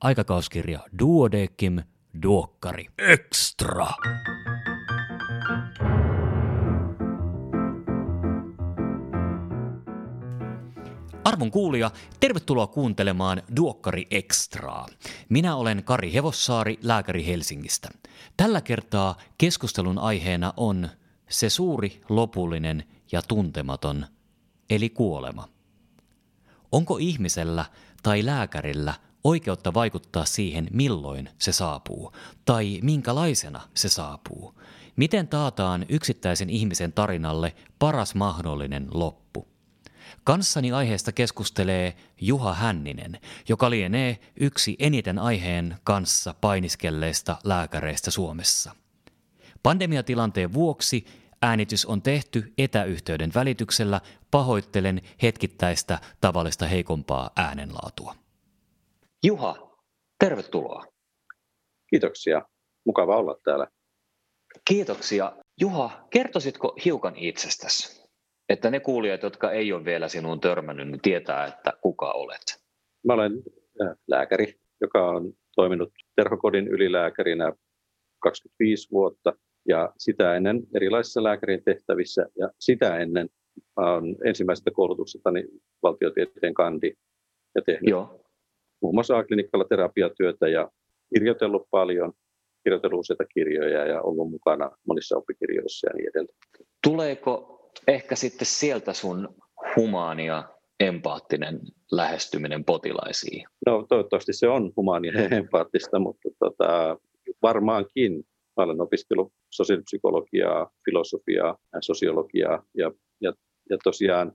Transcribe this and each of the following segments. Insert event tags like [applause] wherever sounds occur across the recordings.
aikakauskirja Duodekim Duokkari Extra. Arvon kuulija, tervetuloa kuuntelemaan Duokkari Extraa. Minä olen Kari Hevossaari, lääkäri Helsingistä. Tällä kertaa keskustelun aiheena on se suuri, lopullinen ja tuntematon, eli kuolema. Onko ihmisellä tai lääkärillä oikeutta vaikuttaa siihen, milloin se saapuu, tai minkälaisena se saapuu? Miten taataan yksittäisen ihmisen tarinalle paras mahdollinen loppu? Kanssani aiheesta keskustelee Juha Hänninen, joka lienee yksi eniten aiheen kanssa painiskelleista lääkäreistä Suomessa. Pandemiatilanteen vuoksi äänitys on tehty etäyhteyden välityksellä. Pahoittelen hetkittäistä tavallista heikompaa äänenlaatua. Juha, tervetuloa. Kiitoksia. Mukava olla täällä. Kiitoksia. Juha, kertoisitko hiukan itsestäsi? että ne kuulijat, jotka ei ole vielä sinuun törmännyt, niin tietää, että kuka olet. Mä olen äh, lääkäri, joka on toiminut terhokodin ylilääkärinä 25 vuotta ja sitä ennen erilaisissa lääkärin tehtävissä ja sitä ennen olen ensimmäisestä koulutuksestani valtiotieteen kandi ja tehnyt Joo. Muun muassa A-klinikalla terapiatyötä ja kirjoitellut paljon, kirjoitellut useita kirjoja ja ollut mukana monissa oppikirjoissa ja niin edelleen. Tuleeko ehkä sitten sieltä sun humaania empaattinen lähestyminen potilaisiin? No toivottavasti se on humaania ja empaattista, mutta tota, varmaankin mä olen opiskellut sosiaalipsykologiaa, filosofiaa, sosiologiaa ja, ja, ja tosiaan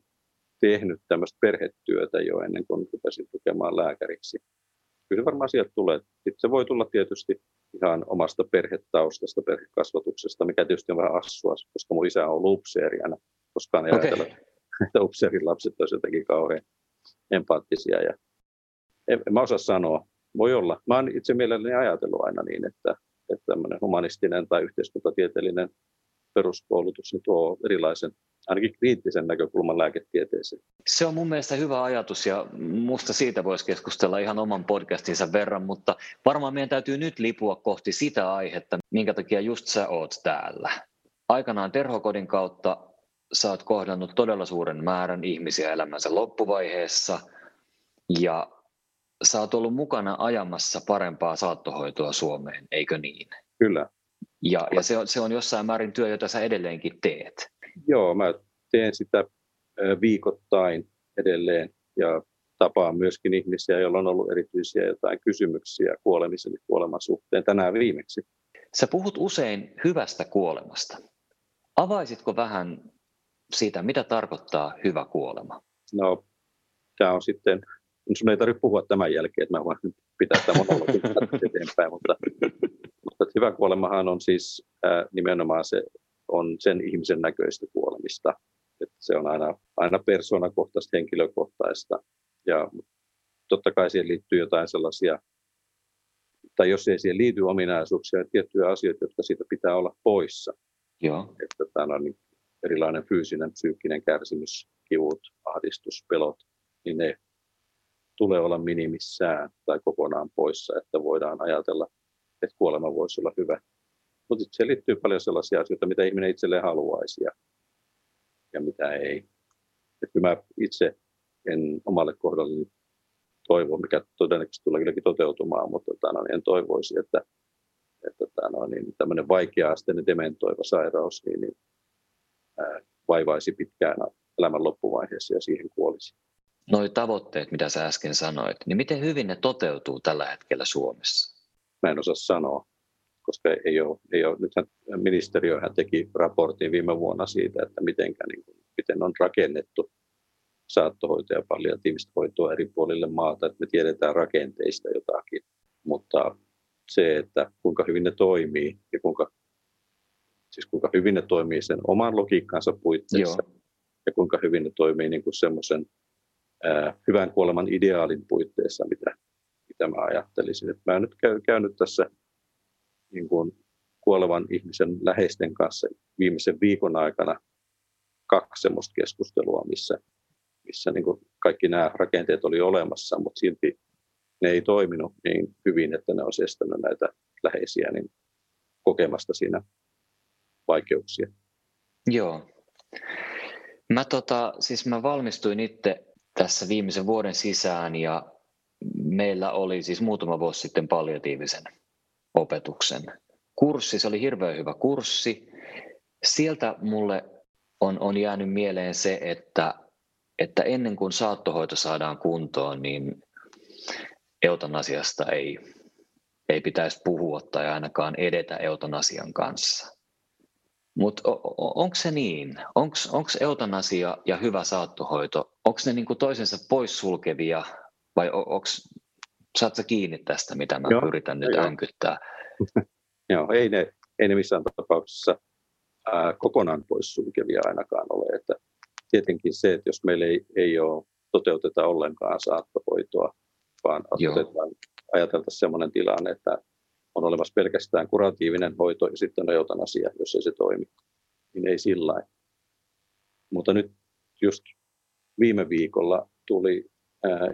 tehnyt tämmöistä perhetyötä jo ennen kuin rupesin tukemaan lääkäriksi. Kyllä se varmaan sieltä tulee. Sitten se voi tulla tietysti ihan omasta perhetaustasta, perhekasvatuksesta, mikä tietysti on vähän assua, koska mun isä on ollut upseeri aina koskaan ei okay. ajatella, että upseerin lapset olisivat jotenkin kauhean empaattisia. Ja en, en mä osaa sanoa. Voi olla. Mä oon itse mielelläni ajatellut aina niin, että, että tämmöinen humanistinen tai yhteiskuntatieteellinen peruskoulutus niin tuo erilaisen, ainakin kriittisen näkökulman lääketieteeseen. Se on mun mielestä hyvä ajatus ja musta siitä voisi keskustella ihan oman podcastinsa verran, mutta varmaan meidän täytyy nyt lipua kohti sitä aihetta, minkä takia just sä oot täällä. Aikanaan Terhokodin kautta sä oot kohdannut todella suuren määrän ihmisiä elämänsä loppuvaiheessa ja sä oot ollut mukana ajamassa parempaa saattohoitoa Suomeen, eikö niin? Kyllä. Ja, ja se, on, se on jossain määrin työ, jota sä edelleenkin teet. Joo, mä teen sitä viikoittain edelleen ja tapaan myöskin ihmisiä, joilla on ollut erityisiä jotain kysymyksiä kuolemisen ja kuoleman suhteen tänään viimeksi. Sä puhut usein hyvästä kuolemasta. Avaisitko vähän siitä, mitä tarkoittaa hyvä kuolema? No, tämä on sitten, sun ei tarvitse puhua tämän jälkeen, että mä voin pitää tämän monologin eteenpäin, mutta, [laughs] mutta hyvä kuolemahan on siis ää, nimenomaan se, on sen ihmisen näköistä kuolemista. Että se on aina, aina persoonakohtaista, henkilökohtaista. Ja totta kai siihen liittyy jotain sellaisia, tai jos ei siihen liity ominaisuuksia, niin tiettyjä asioita, jotka siitä pitää olla poissa. Joo. Että tämä on niin erilainen fyysinen, psyykkinen kärsimys, kivut, ahdistus, pelot, niin ne tulee olla minimissään tai kokonaan poissa, että voidaan ajatella, että kuolema voisi olla hyvä. Mutta se liittyy paljon sellaisia asioita, mitä ihminen itselleen haluaisi ja, ja mitä ei. Että mä itse en omalle kohdalleni toivo, mikä todennäköisesti tulee kylläkin toteutumaan, mutta tota, no, en toivoisi, että, että tota, no, niin tämmöinen vaikea-asteinen dementoiva sairaus, niin, niin vaivaisi pitkään elämän loppuvaiheessa ja siihen kuolisi. Noi tavoitteet, mitä sä äsken sanoit, niin miten hyvin ne toteutuu tällä hetkellä Suomessa? Mä en osaa sanoa, koska ei ole, ei ole. nythän ministeriöhän teki raportin viime vuonna siitä, että mitenkä, niin kuin, miten on rakennettu saattohoitoa ja palliatiivista hoitoa eri puolille maata, että me tiedetään rakenteista jotakin, mutta se, että kuinka hyvin ne toimii ja kuinka siis kuinka hyvin ne toimii sen oman logiikkansa puitteissa Joo. ja kuinka hyvin ne toimii niin kuin semmoisen ää, hyvän kuoleman ideaalin puitteissa, mitä, mitä mä ajattelisin. Et mä nyt käy, käynyt tässä niin kuin kuolevan ihmisen läheisten kanssa viimeisen viikon aikana kaksi semmoista keskustelua, missä, missä niin kuin kaikki nämä rakenteet oli olemassa, mutta silti ne ei toiminut niin hyvin, että ne olisi estänyt näitä läheisiä niin kokemasta siinä vaikeuksia. Joo. Mä, tota, siis mä valmistuin itse tässä viimeisen vuoden sisään ja meillä oli siis muutama vuosi sitten palliatiivisen opetuksen kurssi. Se oli hirveän hyvä kurssi. Sieltä mulle on, on jäänyt mieleen se, että, että ennen kuin saattohoito saadaan kuntoon, niin eutanasiasta ei, ei pitäisi puhua tai ainakaan edetä eutanasian kanssa. Mutta onko se niin? Onko eutanasia ja hyvä saattohoito, onko ne niinku toisensa poissulkevia vai onko, saatko kiinni tästä, mitä mä Joo, yritän nyt jo. änkyttää? [laughs] Joo, ei ne, ei ne missään tapauksessa ää, kokonaan poissulkevia ainakaan ole. Että tietenkin se, että jos meillä ei, ei ole toteuteta ollenkaan saattohoitoa, vaan ajateltaisiin sellainen tilanne, että on olemassa pelkästään kuratiivinen hoito ja sitten on eutanasia, jos ei se toimi, niin ei sillä Mutta nyt just viime viikolla tuli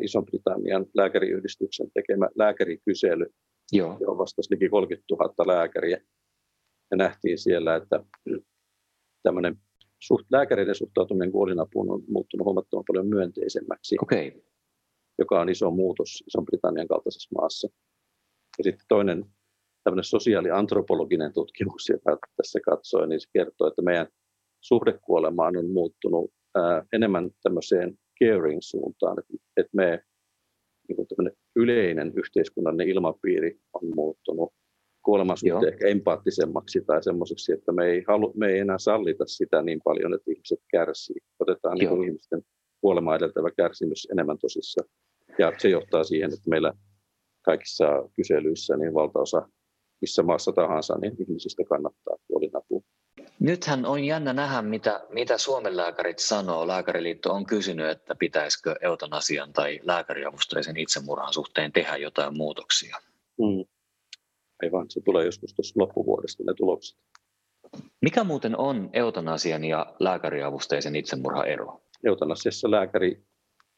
Ison-Britannian lääkäriyhdistyksen tekemä lääkärikysely, Joo. johon vastasi liki 30 000 lääkäriä. Ja nähtiin siellä, että tämmöinen suht, lääkäreiden suhtautuminen kuolinapuun on muuttunut huomattavan paljon myönteisemmäksi, okay. joka on iso muutos Ison-Britannian kaltaisessa maassa. Ja sitten toinen tämmöinen sosiaaliantropologinen tutkimus, jota tässä katsoi, niin se kertoo, että meidän suhdekuolemaan on muuttunut ää, enemmän tämmöiseen caring-suuntaan, että, että me niin yleinen yhteiskunnallinen ilmapiiri on muuttunut suhteen ehkä empaattisemmaksi tai semmoiseksi, että me ei, halu, me ei enää sallita sitä niin paljon, että ihmiset kärsii. Otetaan niin ihmisten kuolema edeltävä kärsimys enemmän tosissaan. Ja se johtaa siihen, että meillä kaikissa kyselyissä niin valtaosa missä maassa tahansa, niin ihmisistä kannattaa. Nythän on jännä nähdä, mitä, mitä Suomen lääkärit sanoo. Lääkäriliitto on kysynyt, että pitäisikö eutanasian tai lääkäriavusteisen itsemurhan suhteen tehdä jotain muutoksia. Mm. Aivan, se tulee joskus tuossa loppuvuodesta ne tulokset. Mikä muuten on eutanasian ja lääkäriavusteisen itsemurhan ero? Eutanasiassa lääkäri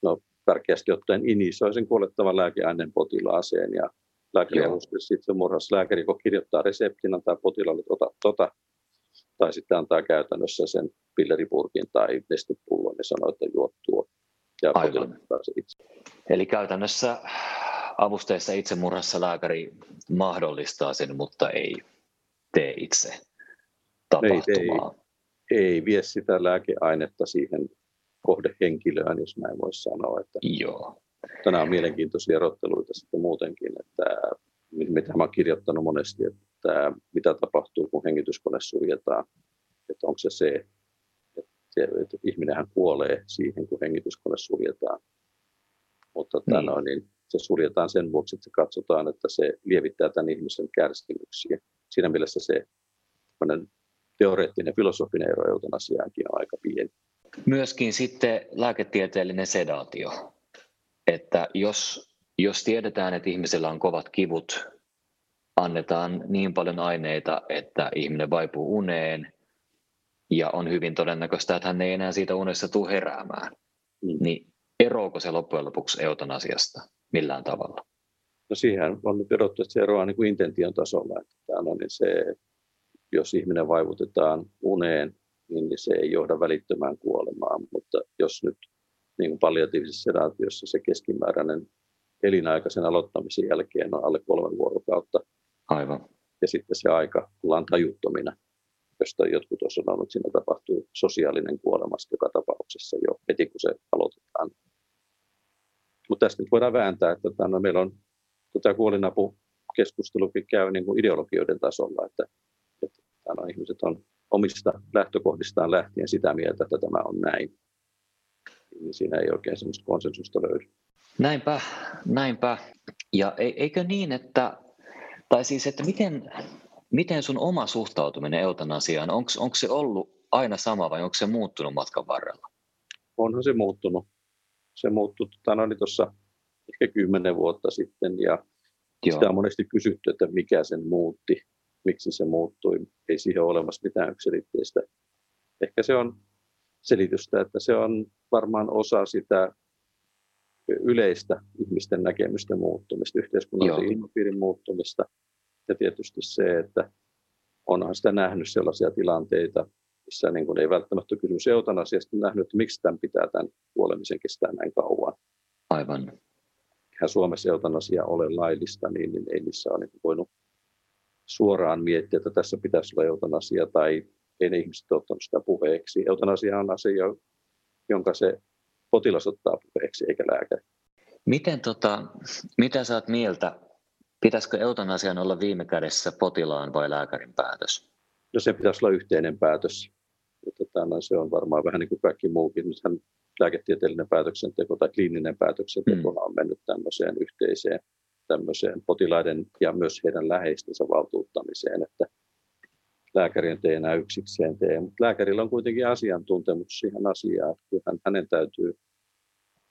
no, tärkeästi ottaen inisoi sen kuolettavan lääkeaineen potilaaseen ja lääkäriavusteessa itsemurhassa lääkäri kirjoittaa reseptin, antaa potilaalle ota, tota, tai sitten antaa käytännössä sen pilleripurkin tai nestepullon ja sanoo, että juo tuo. Ja Aivan. se itse. Eli käytännössä avusteessa itsemurhassa lääkäri mahdollistaa sen, mutta ei tee itse tapahtumaa. Ei, ei, ei vie sitä lääkeainetta siihen kohdehenkilöön, jos näin voisi sanoa. Että Joo. Tänään on mielenkiintoisia erotteluita sitten muutenkin, että mitä mä olen kirjoittanut monesti, että mitä tapahtuu, kun hengityskone suljetaan. Että onko se se, että, että ihminenhän kuolee siihen, kun hengityskone suljetaan. Mutta niin. Tämän, niin se suljetaan sen vuoksi, että se katsotaan, että se lievittää tämän ihmisen kärsimyksiä. Siinä mielessä se teoreettinen filosofinen ero eutanasiaankin on aika pieni. Myöskin sitten lääketieteellinen sedaatio että jos, jos tiedetään, että ihmisellä on kovat kivut, annetaan niin paljon aineita, että ihminen vaipuu uneen ja on hyvin todennäköistä, että hän ei enää siitä unessa tule heräämään, mm. niin eroako se loppujen lopuksi eutanasiasta millään tavalla? No siihen on nyt erottu, että se eroaa niin kuin intention tasolla. Että on niin se, jos ihminen vaivutetaan uneen, niin se ei johda välittömään kuolemaan, mutta jos nyt niin kuin palliatiivisessa sedaatiossa se keskimääräinen elinaikaisen aloittamisen jälkeen on alle kolme vuorokautta. Aivan. Ja sitten se aika ollaan tajuttomina, josta jotkut on sanonut, että siinä tapahtuu sosiaalinen kuolema joka tapauksessa jo heti, kun se aloitetaan. Mutta tästä nyt voidaan vääntää, että tämä, no, meillä on tämä kuolinapukeskustelukin käy niin kuin ideologioiden tasolla, että, että tämä, no, ihmiset on omista lähtökohdistaan lähtien sitä mieltä, että tämä on näin niin siinä ei oikein semmoista konsensusta löydy. Näinpä, näinpä. Ja eikö niin, että, tai siis, että miten, miten sun oma suhtautuminen eutanasiaan, onko se ollut aina sama vai onko se muuttunut matkan varrella? Onhan se muuttunut. Se muuttui tota, no, niin tuossa ehkä kymmenen vuotta sitten ja Joo. sitä on monesti kysytty, että mikä sen muutti, miksi se muuttui. Ei siihen ole olemassa mitään yksilitteistä. Ehkä se on selitystä, että se on varmaan osa sitä yleistä ihmisten näkemysten muuttumista, yhteiskunnallisen ilmapiirin muuttumista ja tietysti se, että onhan sitä nähnyt sellaisia tilanteita, missä niin kuin ei välttämättä kysymys eutanasiasta, nähnyt, että miksi tämän pitää tämän kuolemisen kestää näin kauan. Aivan. Eihän Suomessa eutanasia ole laillista, niin, niin ei niissä ole niin voinut suoraan miettiä, että tässä pitäisi olla eutanasia tai ei ne ihmiset ottanut sitä puheeksi. Eutanasia on asia, jonka se potilas ottaa puheeksi eikä lääkäri. Miten tota, mitä saat mieltä, pitäisikö eutanasian olla viime kädessä potilaan vai lääkärin päätös? No se pitäisi olla yhteinen päätös. Tota, no, se on varmaan vähän niin kuin kaikki muukin. Nythän lääketieteellinen päätöksenteko tai kliininen päätöksenteko mm. on mennyt tämmöiseen yhteiseen tämmöiseen potilaiden ja myös heidän läheistensä valtuuttamiseen, että lääkäri ei enää yksikseen tee, mutta lääkärillä on kuitenkin asiantuntemus siihen asiaan, että hänen täytyy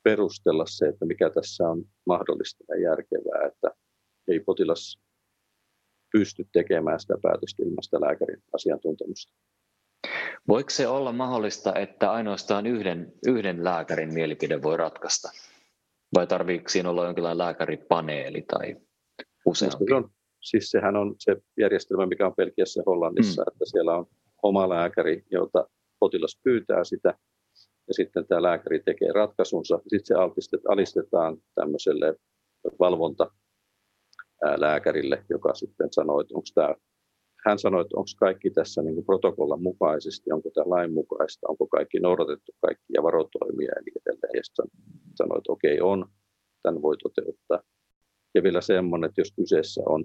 perustella se, että mikä tässä on mahdollista ja järkevää, että ei potilas pysty tekemään sitä päätöstä ilman sitä lääkärin asiantuntemusta. Voiko se olla mahdollista, että ainoastaan yhden, yhden lääkärin mielipide voi ratkaista? Vai tarviiko siinä olla jonkinlainen lääkäripaneeli tai useampi? Se on, siis sehän on se järjestelmä, mikä on Pelkiässä Hollannissa, mm. että siellä on oma lääkäri, jota potilas pyytää sitä, ja sitten tämä lääkäri tekee ratkaisunsa. Sitten se alistetaan tämmöiselle valvontalääkärille, joka sitten sanoo, että onko tämä hän sanoi, että onko kaikki tässä niin protokollan mukaisesti, onko tämä lain mukaista, onko kaikki noudatettu kaikkia varotoimia ja niin edelleen. Ja sitten sanoi, että okei on, tämän voi toteuttaa. Ja vielä semmoinen, että jos kyseessä on,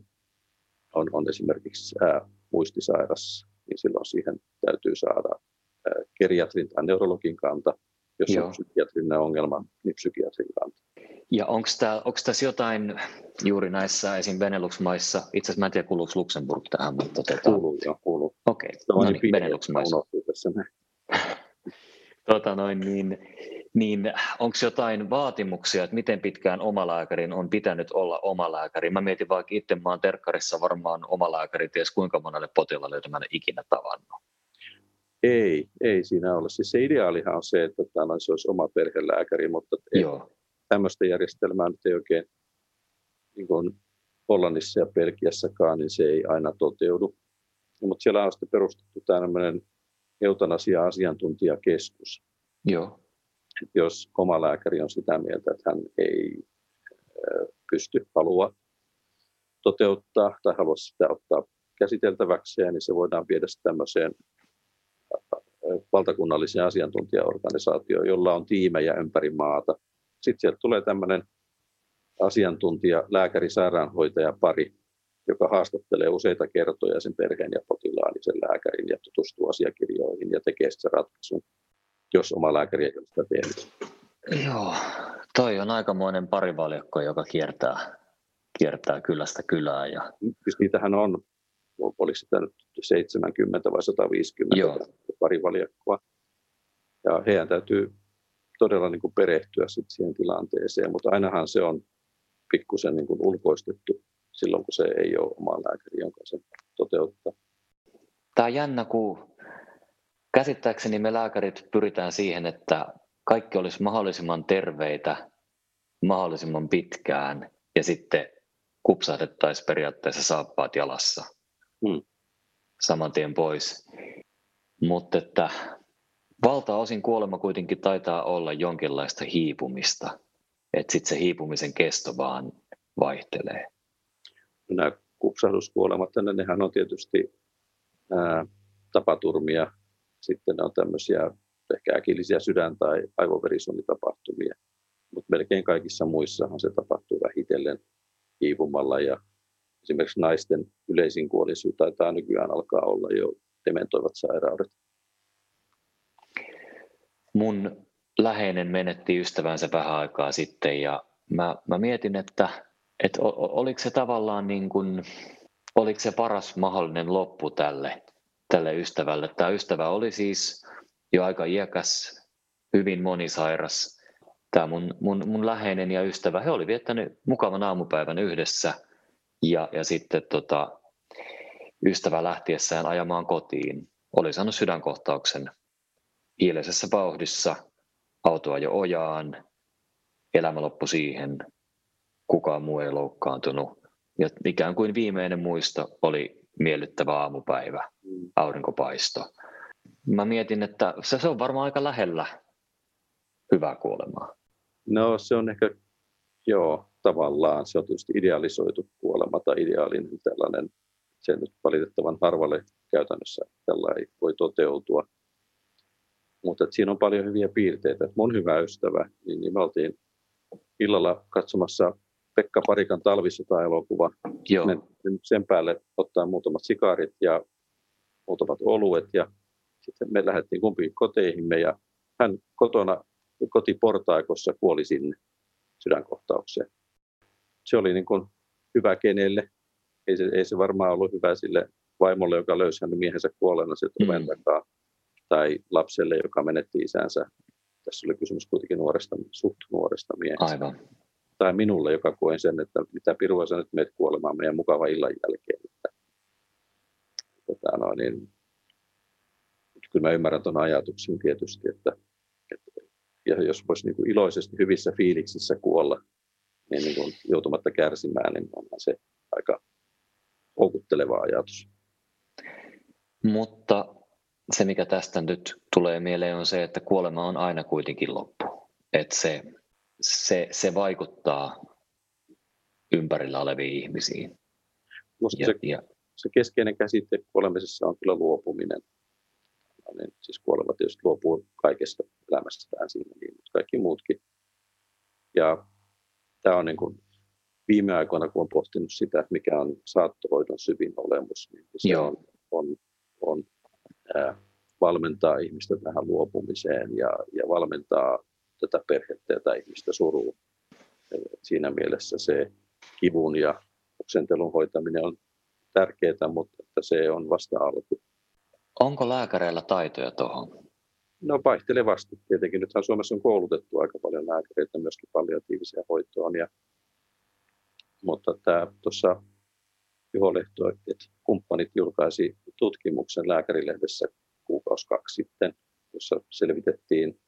on, on esimerkiksi ää, muistisairas, niin silloin siihen täytyy saada ää, geriatrin tai neurologin kanta. Jos Joo. on psykiatrinen ongelma, niin psykiatrin kanta. Ja onko tässä jotain juuri näissä esim. Benelux-maissa, itse asiassa mä en tiedä kuuluuko Luxemburg tähän, mutta... Tota... Kuuluu, joo, kuuluu. Okei, okay. no niin, Benelux-maissa. [laughs] tota noin, niin, niin onko jotain vaatimuksia, että miten pitkään omalääkärin on pitänyt olla omalääkäri? Mä mietin vaikka itse, mä oon terkkarissa varmaan omalääkäri, ties kuinka monelle potilaalle, jota mä en ikinä tavannut. Ei, ei siinä ole. Siis se ideaalihan on se, että tämä se olisi oma perhelääkäri, mutta Joo tämmöistä järjestelmää nyt ei oikein niin kuin Hollannissa ja Belgiassakaan, niin se ei aina toteudu. Mutta siellä on sitten perustettu tämmöinen eutanasia-asiantuntijakeskus. Joo. Jos oma lääkäri on sitä mieltä, että hän ei pysty, halua toteuttaa tai halua sitä ottaa käsiteltäväkseen, niin se voidaan viedä tämmöiseen valtakunnalliseen asiantuntijaorganisaatioon, jolla on tiimejä ympäri maata – sitten sieltä tulee tämmöinen asiantuntija, lääkäri, sairaanhoitaja pari, joka haastattelee useita kertoja sen perheen ja potilaan ja sen lääkärin ja tutustuu asiakirjoihin ja tekee sitten ratkaisun, jos oma lääkäri ei ole sitä tehnyt. Joo, toi on aikamoinen parivaljakko, joka kiertää, kiertää kylästä kylään. Ja... Siis niitähän on, oliko sitä nyt 70 vai 150 Joo. parivaljakkoa. Ja heidän täytyy todella niin kuin perehtyä sit siihen tilanteeseen, mutta ainahan se on pikkusen niin kuin ulkoistettu silloin, kun se ei ole oma lääkäri, jonka se toteuttaa. Tämä on jännä, kun käsittääkseni me lääkärit pyritään siihen, että kaikki olisi mahdollisimman terveitä mahdollisimman pitkään ja sitten kupsahdettaisiin periaatteessa saappaat jalassa hmm. saman tien pois. Mutta että Valtaosin kuolema kuitenkin taitaa olla jonkinlaista hiipumista, että sitten se hiipumisen kesto vaan vaihtelee. Nämä kupsahduskuolemat, nehän on tietysti ää, tapaturmia, sitten on tämmöisiä ehkä äkillisiä sydän- tai aivoverisuonitapahtumia, mutta melkein kaikissa muissahan se tapahtuu vähitellen hiipumalla ja esimerkiksi naisten yleisin kuolinsyy taitaa nykyään alkaa olla jo dementoivat sairaudet. Mun läheinen menetti ystävänsä vähän aikaa sitten ja mä, mä mietin, että, että oliko se tavallaan niin kuin, oliko se paras mahdollinen loppu tälle, tälle ystävälle. Tämä ystävä oli siis jo aika iäkäs, hyvin monisairas. Tämä mun, mun, mun läheinen ja ystävä, he oli viettänyt mukavan aamupäivän yhdessä ja, ja sitten tota, ystävä lähtiessään ajamaan kotiin oli saanut sydänkohtauksen hiljaisessa vauhdissa autoa jo ojaan elämä loppui siihen, kukaan muu ei loukkaantunut. Ja ikään kuin viimeinen muisto oli miellyttävä aamupäivä, mm. aurinkopaisto. Mä mietin, että se, se on varmaan aika lähellä hyvää kuolemaa. No se on ehkä, joo, tavallaan. Se on tietysti idealisoitu kuolema tai ideaalinen tällainen. Se nyt valitettavan harvalle käytännössä tällä ei voi toteutua. Mutta siinä on paljon hyviä piirteitä. Mun hyvä ystävä, niin, niin me oltiin illalla katsomassa Pekka Parikan talvisota-elokuva. Joo. Me sen päälle ottaa muutamat sikaarit ja muutamat oluet ja sitten me lähdettiin kumpiin koteihimme ja hän kotona kotiportaikossa kuoli sinne sydänkohtaukseen. Se oli niin kuin hyvä kenelle. Ei se, ei se varmaan ollut hyvä sille vaimolle, joka löysi hänen miehensä kuolleena sieltä mm. takaa, tai lapselle, joka menetti isänsä. Tässä oli kysymys kuitenkin nuoresta, suht nuoresta miehestä. Aivan. Tai minulle, joka koen sen, että mitä pirua sä nyt meet kuolemaan meidän mukava illan jälkeen. Että, että no, niin, kyllä mä ymmärrän tuon ajatuksen tietysti, että, että ja jos voisi niin kuin iloisesti hyvissä fiiliksissä kuolla, niin, niin kuin joutumatta kärsimään, niin on se aika houkutteleva ajatus. Mutta se, mikä tästä nyt tulee mieleen, on se, että kuolema on aina kuitenkin loppu. Että se, se, se vaikuttaa ympärillä oleviin ihmisiin. ja, se, ja, se keskeinen käsite kuolemisessa on kyllä luopuminen. No niin, siis kuoleva tietysti luopuu kaikesta elämästään siinä, niin, mutta kaikki muutkin. Ja tämä on niin kuin viime aikoina, kun olen pohtinut sitä, mikä on saattohoidon syvin olemus, niin se Joo. on, on, on ää, valmentaa ihmistä tähän luopumiseen ja, ja valmentaa tätä perhettä ja tätä ihmistä suruun. Siinä mielessä se kivun ja oksentelun hoitaminen on tärkeää, mutta että se on vasta alku. Onko lääkäreillä taitoja tuohon? No vaihtelevasti. Tietenkin nythän Suomessa on koulutettu aika paljon lääkäreitä myöskin palliatiiviseen hoitoon. Ja, mutta tämä tuossa Juho Lehto, että kumppanit julkaisi tutkimuksen lääkärilehdessä kuukausi kaksi sitten, jossa selvitettiin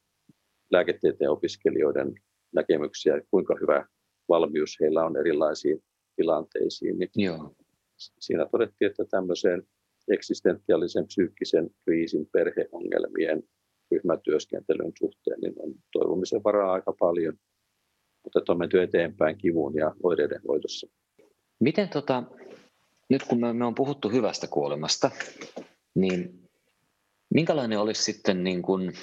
lääketieteen opiskelijoiden näkemyksiä, kuinka hyvä valmius heillä on erilaisiin tilanteisiin. Niin Joo. Siinä todettiin, että tämmöiseen eksistentiaalisen psyykkisen kriisin, perheongelmien, ryhmätyöskentelyn suhteen, niin on toivomisen varaa aika paljon, mutta on menty eteenpäin kivun ja oireiden hoidossa. Miten tota, nyt kun me, me on puhuttu hyvästä kuolemasta, niin minkälainen olisi sitten niin kuin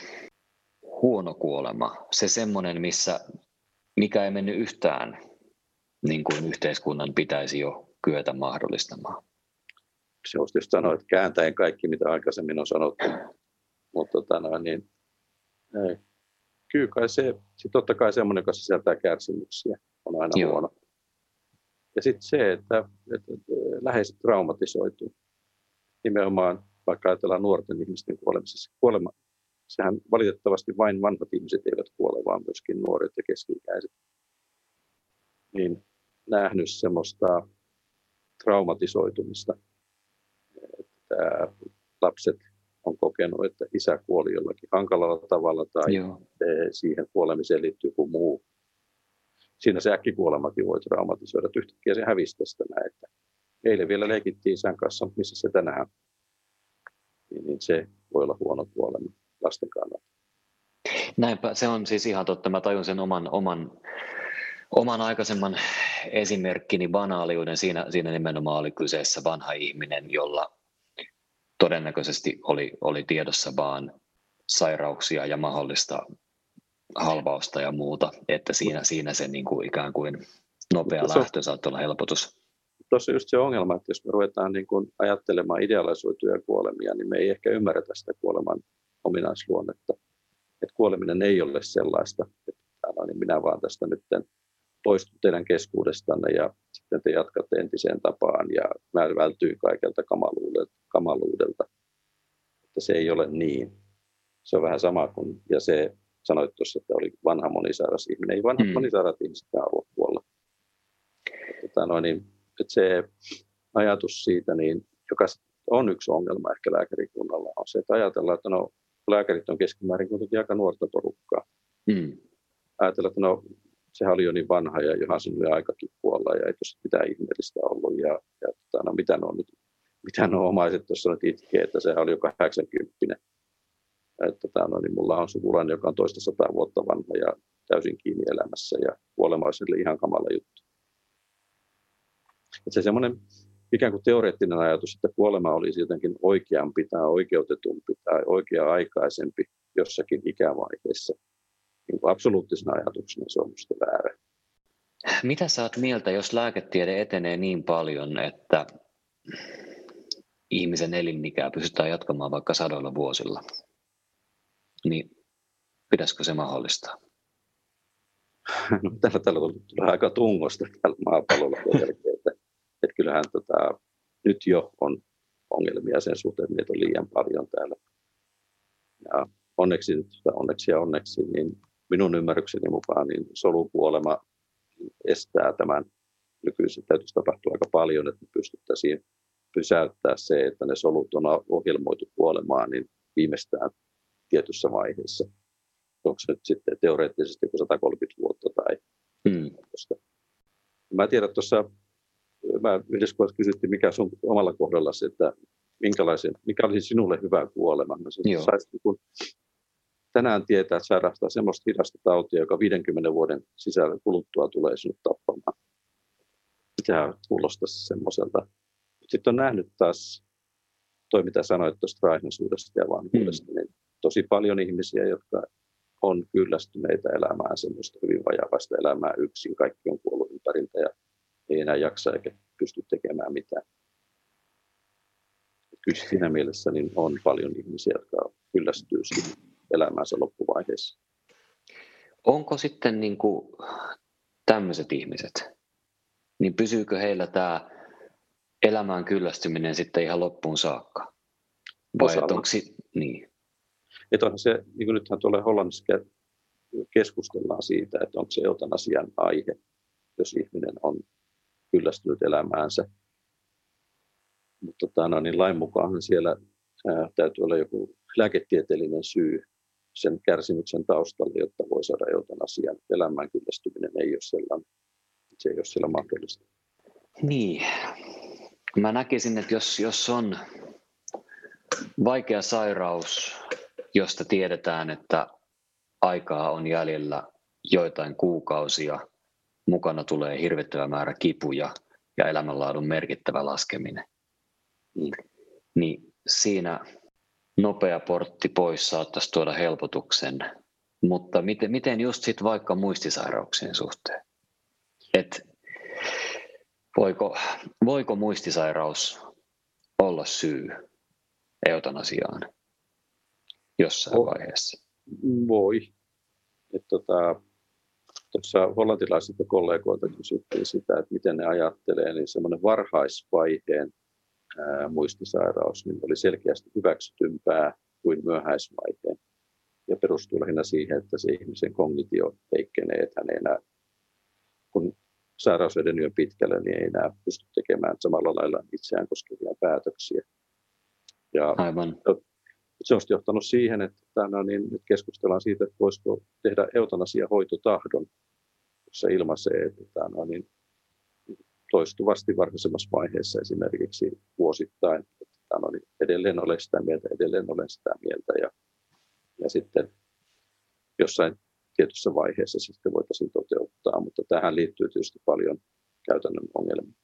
huono kuolema? Se semmoinen, missä mikä ei mennyt yhtään niin kuin yhteiskunnan pitäisi jo kyetä mahdollistamaan. Se olisi just sanoa, että kääntäen kaikki, mitä aikaisemmin on sanottu. Mutta tota, no, niin, ei. kyllä kai se, sit totta kai semmoinen, joka sisältää kärsimyksiä, on aina Joo. huono. Ja sitten se, että, että, että läheiset traumatisoituu. Nimenomaan vaikka ajatellaan nuorten ihmisten kuolemisessa. Kuolema, sehän valitettavasti vain vanhat ihmiset eivät kuole, vaan myöskin nuoret ja keski-ikäiset. Niin nähnyt semmoista traumatisoitumista, että lapset on kokenut, että isä kuoli jollakin hankalalla tavalla tai Joo. siihen kuolemiseen liittyy joku muu. Siinä se äkkikuolemakin voi traumatisoida. Että yhtäkkiä se hävisi tästä näin, että eilen vielä leikittiin isän kanssa, missä se tänään niin, niin se voi olla huono kuolema lasten kannalta. Näinpä, se on siis ihan totta. Mä tajun sen oman, oman, oman aikaisemman esimerkkini banaaliuden. Siinä, siinä nimenomaan oli kyseessä vanha ihminen, jolla todennäköisesti oli, oli tiedossa vaan sairauksia ja mahdollista halvausta ja muuta, että siinä, siinä se niin kuin ikään kuin nopea lähtö saattoi olla helpotus. Tuossa just se ongelma, että jos me ruvetaan niin kuin ajattelemaan idealisoituja kuolemia, niin me ei ehkä ymmärretä sitä kuoleman ominaisluonnetta. Että kuoleminen ei ole sellaista, että no niin minä vaan tästä nyt poistun teidän keskuudestanne ja sitten te jatkatte entiseen tapaan ja mä vältyin kaikelta kamaluudelta. kamaluudelta. Että se ei ole niin. Se on vähän sama kuin, ja se sanoit tuossa, että oli vanha monisairas ihminen. Ei vanha mm. monisairat ihmiset halua kuolla. Tota, niin, että se ajatus siitä, niin, joka on yksi ongelma ehkä lääkärikunnalla, on se, että ajatellaan, että no, lääkärit on keskimäärin kuitenkin aika nuorta porukkaa. Mm. Ajatellaan, että no, sehän oli jo niin vanha ja johan oli aikakin kuolla ja ei tuossa mitään ihmeellistä ollut. Ja, ja tota, no, mitä nuo, nyt, mitä nuo omaiset tuossa nyt itkee, että sehän oli jo 80. Että, tota, no, niin mulla on sukulainen, joka on toista sataa vuotta vanha ja täysin kiinni elämässä ja kuolema olisi ihan kamala juttu. Että se semmoinen ikään kuin teoreettinen ajatus, että kuolema olisi jotenkin oikeampi tai oikeutetumpi tai oikea-aikaisempi jossakin ikävaiheessa, niin kuin absoluuttisena ajatuksena se on minusta väärä. Mitä sä oot mieltä, jos lääketiede etenee niin paljon, että ihmisen elinikää pystytään jatkamaan vaikka sadoilla vuosilla? Niin pitäisikö se mahdollistaa? [laughs] No, tällä, tällä tulee aika tungosta tällä maapallolla. [laughs] että, että kyllähän tota, nyt jo on ongelmia sen suhteen, että meitä on liian paljon täällä. Ja onneksi, onneksi ja onneksi, niin minun ymmärrykseni mukaan niin solukuolema estää tämän nykyisen. Täytyisi tapahtua aika paljon, että me pystyttäisiin pysäyttää se, että ne solut on ohjelmoitu kuolemaan niin viimeistään tietyssä vaiheessa. Onko se nyt sitten teoreettisesti 130 vuotta tai hmm. Mä tiedän tuossa, mä yhdessä kohdassa kysyttiin, mikä sun omalla kohdallasi, että minkälaisen, mikä olisi sinulle hyvä kuolema. Mä sanoin, kun tänään tietää, että sairastaa semmoista hidasta tautia, joka 50 vuoden sisällä kuluttua tulee sinut tappamaan. Tämä kuulostaisi semmoiselta. Sitten on nähnyt taas, toi mitä sanoit tuosta raihnasuudesta ja vanhuudesta, mm. niin tosi paljon ihmisiä, jotka on kyllästyneitä elämään semmoista hyvin vajavaista elämää yksin. Kaikki on kuollut ympäriltä ja ei enää jaksa eikä pysty tekemään mitään. Kyllä siinä mielessä niin on paljon ihmisiä, jotka kyllästyy elämänsä loppuvaiheessa. Onko sitten niin kuin tämmöiset ihmiset, niin pysyykö heillä tämä elämään kyllästyminen sitten ihan loppuun saakka? Vai onko si- niin? Että onhan se, niin kuin nythän tuolla Hollannissa keskustellaan siitä, että onko se eutanasian aihe, jos ihminen on kyllästynyt elämäänsä. Mutta tota, no, niin lain mukaan siellä ää, täytyy olla joku lääketieteellinen syy sen kärsimyksen taustalla, jotta voi saada eutanasian. Elämään kyllästyminen ei ole sellainen, se ei ole siellä mahdollista. Niin. Mä näkisin, että jos, jos on vaikea sairaus, josta tiedetään, että aikaa on jäljellä joitain kuukausia, mukana tulee hirvittävä määrä kipuja ja elämänlaadun merkittävä laskeminen, niin, niin siinä nopea portti pois saattaisi tuoda helpotuksen, mutta miten, miten just sit vaikka muistisairauksien suhteen? Et voiko, voiko muistisairaus olla syy eutanasiaan jossain oh, vaiheessa? Voi. Tuossa tota, hollantilaisilta kollegoilta kysyttiin sitä, että miten ne ajattelee, niin semmoinen varhaisvaiheen muistisairaus niin oli selkeästi hyväksytympää kuin myöhäisvaiheen. Ja perustuu lähinnä siihen, että se ihmisen kognitio heikkenee, että hän ei enää, kun sairaus edennyt jo pitkälle, niin ei enää pysty tekemään samalla lailla itseään koskevia päätöksiä. Ja Aivan. Se on johtanut siihen, että tänään niin nyt keskustellaan siitä, että voisiko tehdä eutanasia hoitotahdon, jossa ilmaisee, että tänään niin toistuvasti varhaisemmassa vaiheessa esimerkiksi vuosittain. Että no, niin edelleen olen sitä mieltä, edelleen olen sitä mieltä ja, ja sitten jossain tietyssä vaiheessa sitten voitaisiin toteuttaa, mutta tähän liittyy tietysti paljon käytännön ongelmia.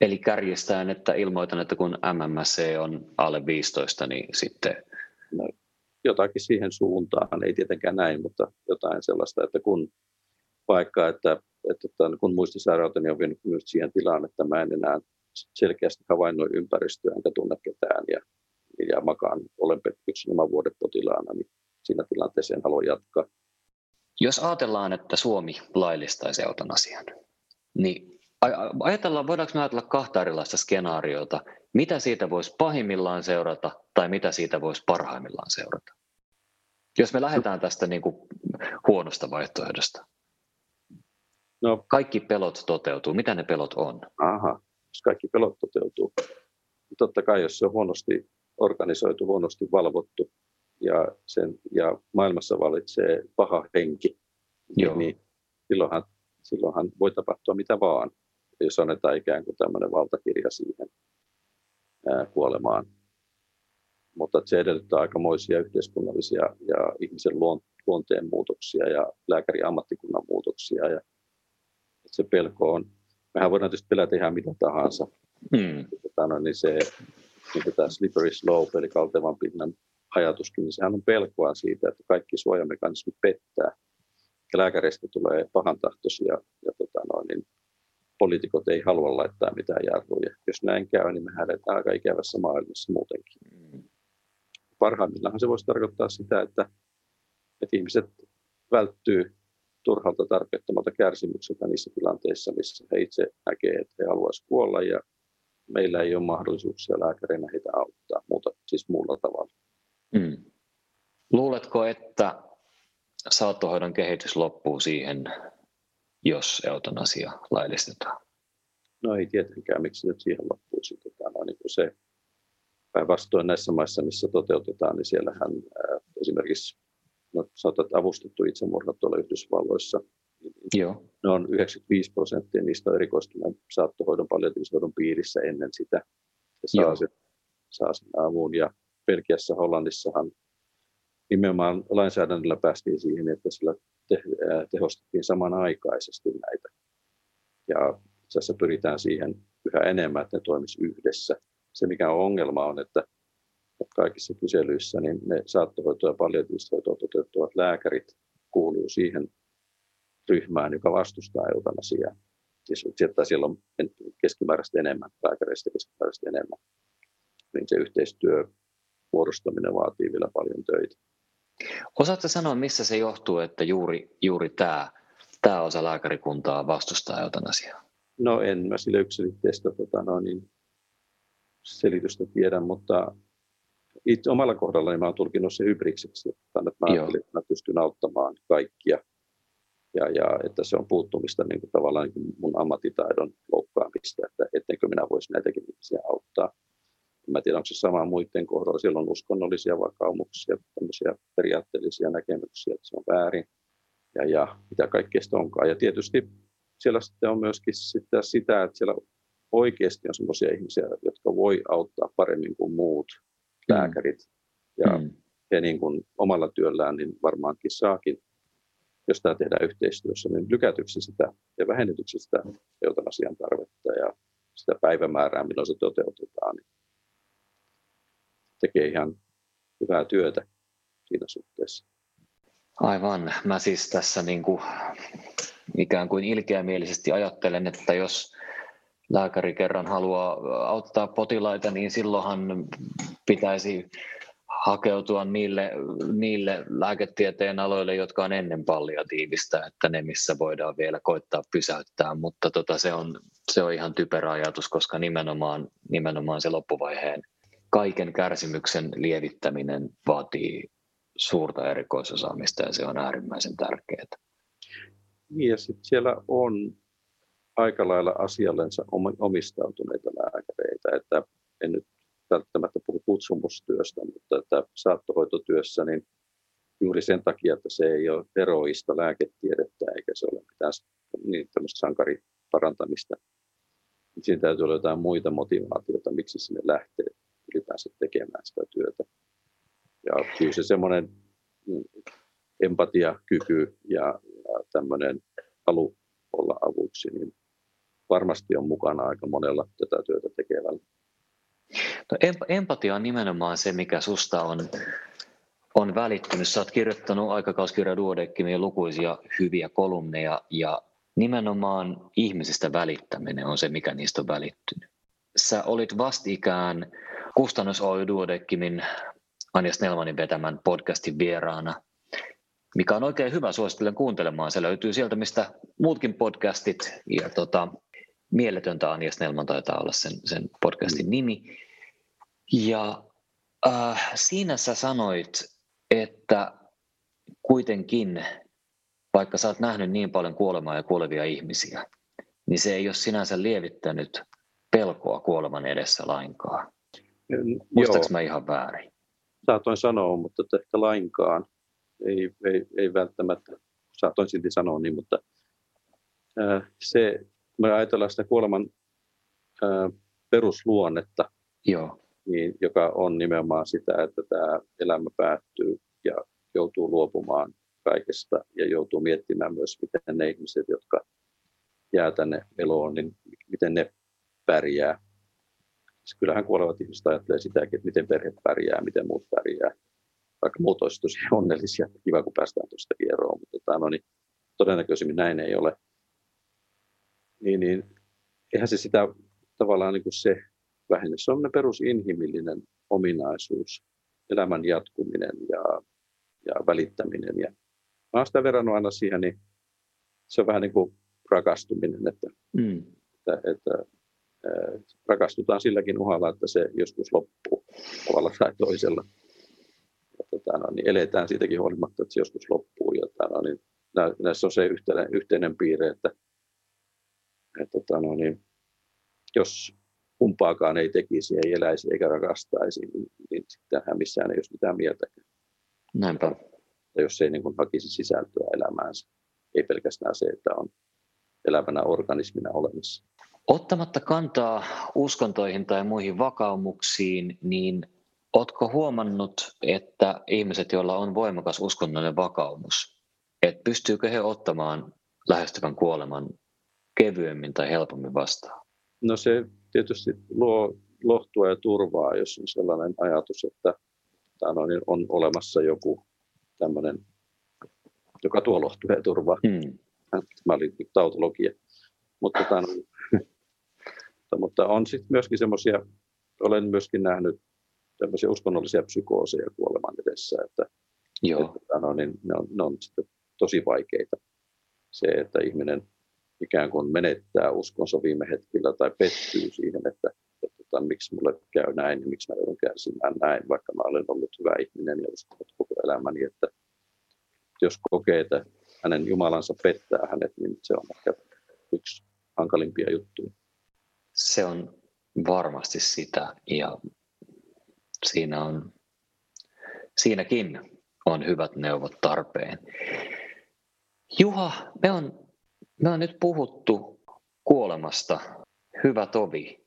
Eli kärjestään, että ilmoitan, että kun MMC on alle 15, niin sitten... No, jotakin siihen suuntaan, ei tietenkään näin, mutta jotain sellaista, että kun vaikka, että että tämän, kun muistisairauteni on vienyt myös siihen tilaan, että mä en enää selkeästi havainnoi ympäristöä enkä tunne ketään ja, ja makaan olen yksin oman vuoden potilaana, niin siinä tilanteessa en halua jatkaa. Jos ajatellaan, että Suomi laillistaisi eutanasian, niin ajatellaan, voidaanko me ajatella kahta erilaista skenaariota, mitä siitä voisi pahimmillaan seurata tai mitä siitä voisi parhaimmillaan seurata? Jos me lähdetään tästä niin kuin huonosta vaihtoehdosta. No, kaikki pelot toteutuu. Mitä ne pelot on? Aha, jos kaikki pelot toteutuu. Totta kai, jos se on huonosti organisoitu, huonosti valvottu ja, sen, ja maailmassa valitsee paha henki, Joo. niin silloinhan, silloinhan voi tapahtua mitä vaan, jos annetaan ikään kuin tämmöinen valtakirja siihen kuolemaan. Mutta se edellyttää aikamoisia yhteiskunnallisia ja ihmisen luonteen muutoksia ja lääkärin ammattikunnan muutoksia. Ja se pelko on, mehän voidaan tietysti pelätä ihan mitä tahansa. Hmm. No, niin se, niin tämä slippery slope, eli kaltevan pinnan ajatuskin, niin sehän on pelkoa siitä, että kaikki suojamekanismit pettää. Ja lääkäreistä tulee pahantahtoisia ja tota noin, niin poliitikot ei halua laittaa mitään jarruja. Jos näin käy, niin me eletään aika ikävässä maailmassa muutenkin. Parhaimmillaan se voisi tarkoittaa sitä, että, että ihmiset välttyy turhalta tarpeettomalta kärsimykseltä niissä tilanteissa, missä he itse näkee, että he haluaisivat kuolla ja meillä ei ole mahdollisuuksia lääkärinä heitä auttaa muuta, siis muulla tavalla. Mm. Luuletko, että saattohoidon kehitys loppuu siihen, jos eutanasia laillistetaan? No ei tietenkään, miksi nyt siihen loppuisi. Tota, no, niin kuin se päinvastoin näissä maissa, missä toteutetaan, niin siellähän ää, esimerkiksi no, sanotaan, että avustettu itsemurha tuolla Yhdysvalloissa, niin Joo. ne on 95 prosenttia niistä on erikoistuneen saattohoidon palliatiivisen piirissä ennen sitä. Se saa, sen, saa sen avun ja Belgiassa, Hollannissahan nimenomaan lainsäädännöllä päästiin siihen, että sillä te, tehostettiin samanaikaisesti näitä. Ja tässä pyritään siihen yhä enemmän, että ne toimisi yhdessä. Se mikä on ongelma on, että, kaikissa kyselyissä niin ne saattohoitoa ja palliatiivista toteuttavat lääkärit kuuluu siihen ryhmään, joka vastustaa eutanasiaa. Siis, että siellä on keskimääräistä enemmän, lääkäreistä keskimääräistä enemmän. Niin se yhteistyö muodostaminen vaatii vielä paljon töitä. Osaatko sanoa, missä se johtuu, että juuri, juuri tämä, tämä osa lääkärikuntaa vastustaa eutanasiaa? No en mä sille yksilitteistä tota, no, niin selitystä tiedä, mutta itse omalla kohdallani mä oon tulkinut se hybrikseksi. Että mä ajattelin, että mä pystyn auttamaan kaikkia ja, ja että se on puuttumista niin kuin tavallaan niin kuin mun ammattitaidon loukkaamista, että ettenkö minä voisi näitäkin ihmisiä auttaa. Mä tiedän, onko se sama muiden kohdalla. Siellä on uskonnollisia vakaumuksia, tämmöisiä periaatteellisia näkemyksiä, että se on väärin ja, ja mitä kaikkea sitä onkaan. Ja tietysti siellä sitten on myöskin sitä, sitä että siellä oikeasti on sellaisia ihmisiä, jotka voi auttaa paremmin kuin muut mm. lääkärit. Ja mm. he niin kuin omalla työllään niin varmaankin saakin, jos tämä tehdään yhteistyössä, niin lykätyksi sitä ja vähennetyksi sitä eutanasian tarvetta ja sitä päivämäärää, milloin se toteutetaan. Niin tekee ihan hyvää työtä siinä suhteessa. Aivan. Mä siis tässä niin kuin ikään kuin ilkeämielisesti ajattelen, että jos lääkäri kerran haluaa auttaa potilaita, niin silloinhan pitäisi hakeutua niille, niille lääketieteen aloille, jotka on ennen palliatiivista, että ne missä voidaan vielä koittaa pysäyttää, mutta tota, se, on, se on ihan typerä ajatus, koska nimenomaan, nimenomaan se loppuvaiheen kaiken kärsimyksen lievittäminen vaatii suurta erikoisosaamista ja se on äärimmäisen tärkeää. Niin ja sitten siellä on aika lailla asiallensa omistautuneita lääkäreitä, että en nyt välttämättä puhu kutsumustyöstä, mutta että saattohoitotyössä niin juuri sen takia, että se ei ole heroista lääketiedettä eikä se ole mitään niin sankariparantamista. Siinä täytyy olla jotain muita motivaatioita, miksi sinne lähtee ylipäänsä tekemään sitä työtä. Ja kyllä se semmoinen mm, empatiakyky ja, tämmöinen halu olla avuksi, niin varmasti on mukana aika monella tätä työtä tekevällä. No, empatia on nimenomaan se, mikä susta on, on välittynyt. Sä oot kirjoittanut aikakauskirja Duodekkimiin lukuisia hyviä kolumneja ja nimenomaan ihmisistä välittäminen on se, mikä niistä on välittynyt. Sä olit vastikään Kustannus Oy Duodeckimin Anja Snellmanin vetämän podcastin vieraana, mikä on oikein hyvä, suosittelen kuuntelemaan. Se löytyy sieltä, mistä muutkin podcastit ja tota, Mieletöntä Anja Snellman taitaa olla sen, sen podcastin mm. nimi. Ja äh, siinä sä sanoit, että kuitenkin, vaikka sä oot nähnyt niin paljon kuolemaa ja kuolevia ihmisiä, niin se ei ole sinänsä lievittänyt pelkoa kuoleman edessä lainkaan. Muistaaks mä ihan väärin? Saatoin sanoa, mutta ehkä lainkaan. Ei, ei, ei välttämättä, saatoin silti sanoa niin, mutta se, me ajatellaan sitä kuoleman perusluonnetta, Joo. Niin, joka on nimenomaan sitä, että tämä elämä päättyy ja joutuu luopumaan kaikesta ja joutuu miettimään myös, miten ne ihmiset, jotka jää tänne eloon, niin miten ne pärjää. Siis kyllähän kuolevat ihmiset ajattelee sitäkin, että miten perhe pärjää, miten muut pärjää. Vaikka muut olisivat tosi onnellisia, kiva kun päästään tuosta eroon, mutta tota, no niin, todennäköisimmin näin ei ole. Niin, niin eihän se sitä tavallaan niin kuin se vähene. Se on perusinhimillinen ominaisuus, elämän jatkuminen ja, ja välittäminen. Ja mä olen sitä verrannut aina siihen, niin se on vähän niin kuin rakastuminen, että, mm. että, että rakastutaan silläkin uhalla, että se joskus loppuu tavalla tai toisella. Ja, tota, no, niin eletään siitäkin huolimatta, että se joskus loppuu. Ja, tota, no, niin, näissä on se yhteinen, yhteinen piirre, että, että tota, no, niin, jos kumpaakaan ei tekisi, ei eläisi eikä rakastaisi, niin, niin sittenhän missään ei olisi mitään mieltä. Näinpä. Ja jos ei niin kuin hakisi sisältöä elämäänsä, ei pelkästään se, että on elävänä organismina olemassa. Ottamatta kantaa uskontoihin tai muihin vakaumuksiin, niin Oletko huomannut, että ihmiset, joilla on voimakas uskonnollinen vakaumus, että pystyykö he ottamaan lähestyvän kuoleman kevyemmin tai helpommin vastaan? No se tietysti luo lohtua ja turvaa, jos on sellainen ajatus, että niin on olemassa joku tämmöinen, joka tuo lohtua ja turvaa. Hmm. Tämä oli tautologia. Mutta, tämän, mutta on sitten myöskin semmoisia, olen myöskin nähnyt tämmöisiä uskonnollisia psykooseja kuoleman edessä, että, Joo. että no, niin ne, on, ne on sitten tosi vaikeita. Se, että ihminen ikään kuin menettää uskonsa viime hetkellä tai pettyy siihen, että, että, että miksi mulle käy näin ja miksi mä joudun kärsimään näin, vaikka mä olen ollut hyvä ihminen ja uskonut koko elämäni, että jos kokee, että hänen Jumalansa pettää hänet, niin se on ehkä yksi hankalimpia juttuja. Se on varmasti sitä ja siinä on, siinäkin on hyvät neuvot tarpeen. Juha, me on, me on nyt puhuttu kuolemasta, hyvä tovi.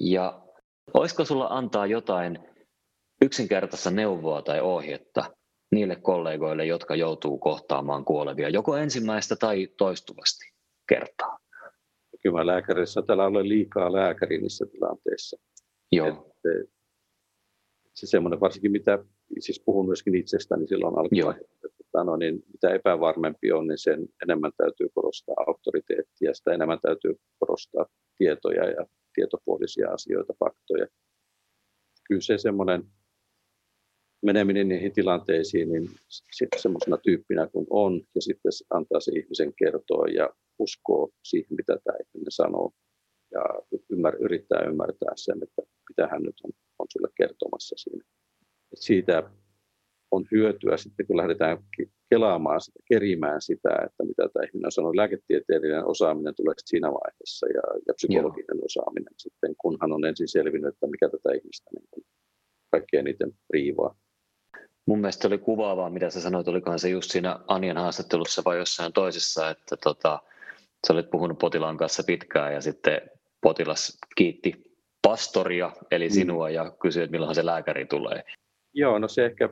Ja olisiko sulla antaa jotain yksinkertaista neuvoa tai ohjetta niille kollegoille, jotka joutuu kohtaamaan kuolevia, joko ensimmäistä tai toistuvasti kertaa? Kyllä lääkärissä täällä ole liikaa lääkäri niissä tilanteissa. Joo. Et, se semmoinen varsinkin, mitä siis puhun myöskin itsestäni silloin alkuvaiheessa, että no, niin mitä epävarmempi on, niin sen enemmän täytyy korostaa auktoriteettia, sitä enemmän täytyy korostaa tietoja ja tietopuolisia asioita, faktoja. Kyllä se semmoinen meneminen niihin tilanteisiin, niin semmoisena tyyppinä kuin on, ja sitten antaa se ihmisen kertoa ja uskoo siihen, mitä tämä ihminen sanoo, ja ymmär, yrittää ymmärtää sen, että mitä hän nyt on, on sulle kertomassa siinä. Et siitä on hyötyä sitten, kun lähdetään kelaamaan sitä, kerimään sitä, että mitä tämä ihminen on sanonut. Lääketieteellinen osaaminen tulee siinä vaiheessa ja, ja psykologinen Joo. osaaminen sitten, kun hän on ensin selvinnyt, että mikä tätä ihmistä niin kaikkein eniten riivaa. Mun mielestä oli kuvaavaa, mitä sä sanoit, olikohan se just siinä Anjan haastattelussa vai jossain toisessa, että tota, sä olit puhunut potilaan kanssa pitkään ja sitten potilas kiitti pastoria, eli mm. sinua, mm. ja kysyi, että milloin se lääkäri tulee. Joo, no se ehkä,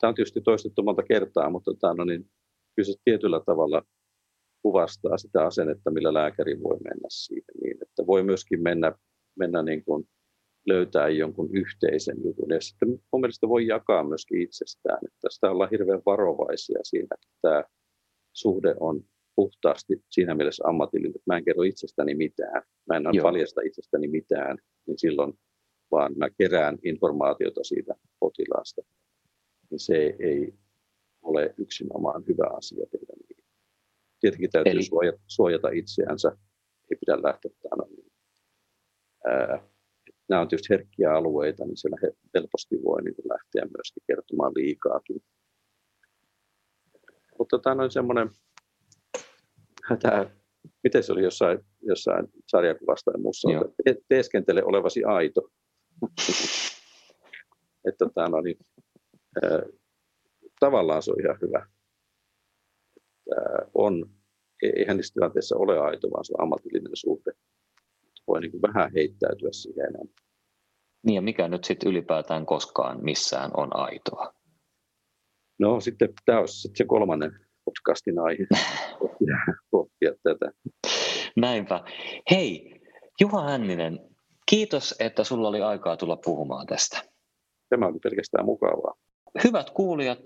tämä on tietysti toistettu monta kertaa, mutta tämä, no niin, kyllä se tietyllä tavalla kuvastaa sitä asennetta, millä lääkäri voi mennä siihen niin, että voi myöskin mennä, mennä niin kuin löytää jonkun yhteisen jutun. Ja sitten mun mielestä voi jakaa myöskin itsestään, että sitä ollaan hirveän varovaisia siinä, että tämä suhde on puhtaasti siinä mielessä ammatillinen, että mä en kerro itsestäni mitään, mä en Joo. paljasta itsestäni mitään, niin silloin vaan mä kerään informaatiota siitä potilaasta. Niin se ei ole yksinomaan hyvä asia tehdä niin. Tietenkin täytyy Eli... suojata, suojata itseänsä, ei pidä lähteä. Niin, ää, nämä on tietysti herkkiä alueita, niin siellä helposti voi niin lähteä myöskin kertomaan liikaakin. Mutta tämä on semmoinen [laughs] tämä, miten se oli jossain, jossain sarjakuvasta ja muussa, että teeskentele olevasi aito. [laughs] että tämä no niin, ää, tavallaan se on ihan hyvä. Tämä on eihän niissä tilanteissa ole aito, vaan se on ammatillinen suhde. Voi niin kuin vähän heittäytyä siihen enää. Niin ja mikä nyt sitten ylipäätään koskaan missään on aitoa? No sitten tämä olisi sitten se kolmannen podcastin aihe, pohtia, [laughs] pohtia tätä. Näinpä. Hei, Juha Hänninen, kiitos, että sulla oli aikaa tulla puhumaan tästä. Tämä oli pelkästään mukavaa. Hyvät kuulijat,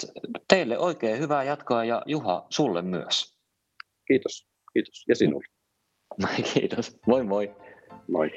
teille oikein hyvää jatkoa ja Juha, sulle myös. Kiitos, kiitos. Ja sinulle. [laughs] Kiitos. Moi moi. Moi.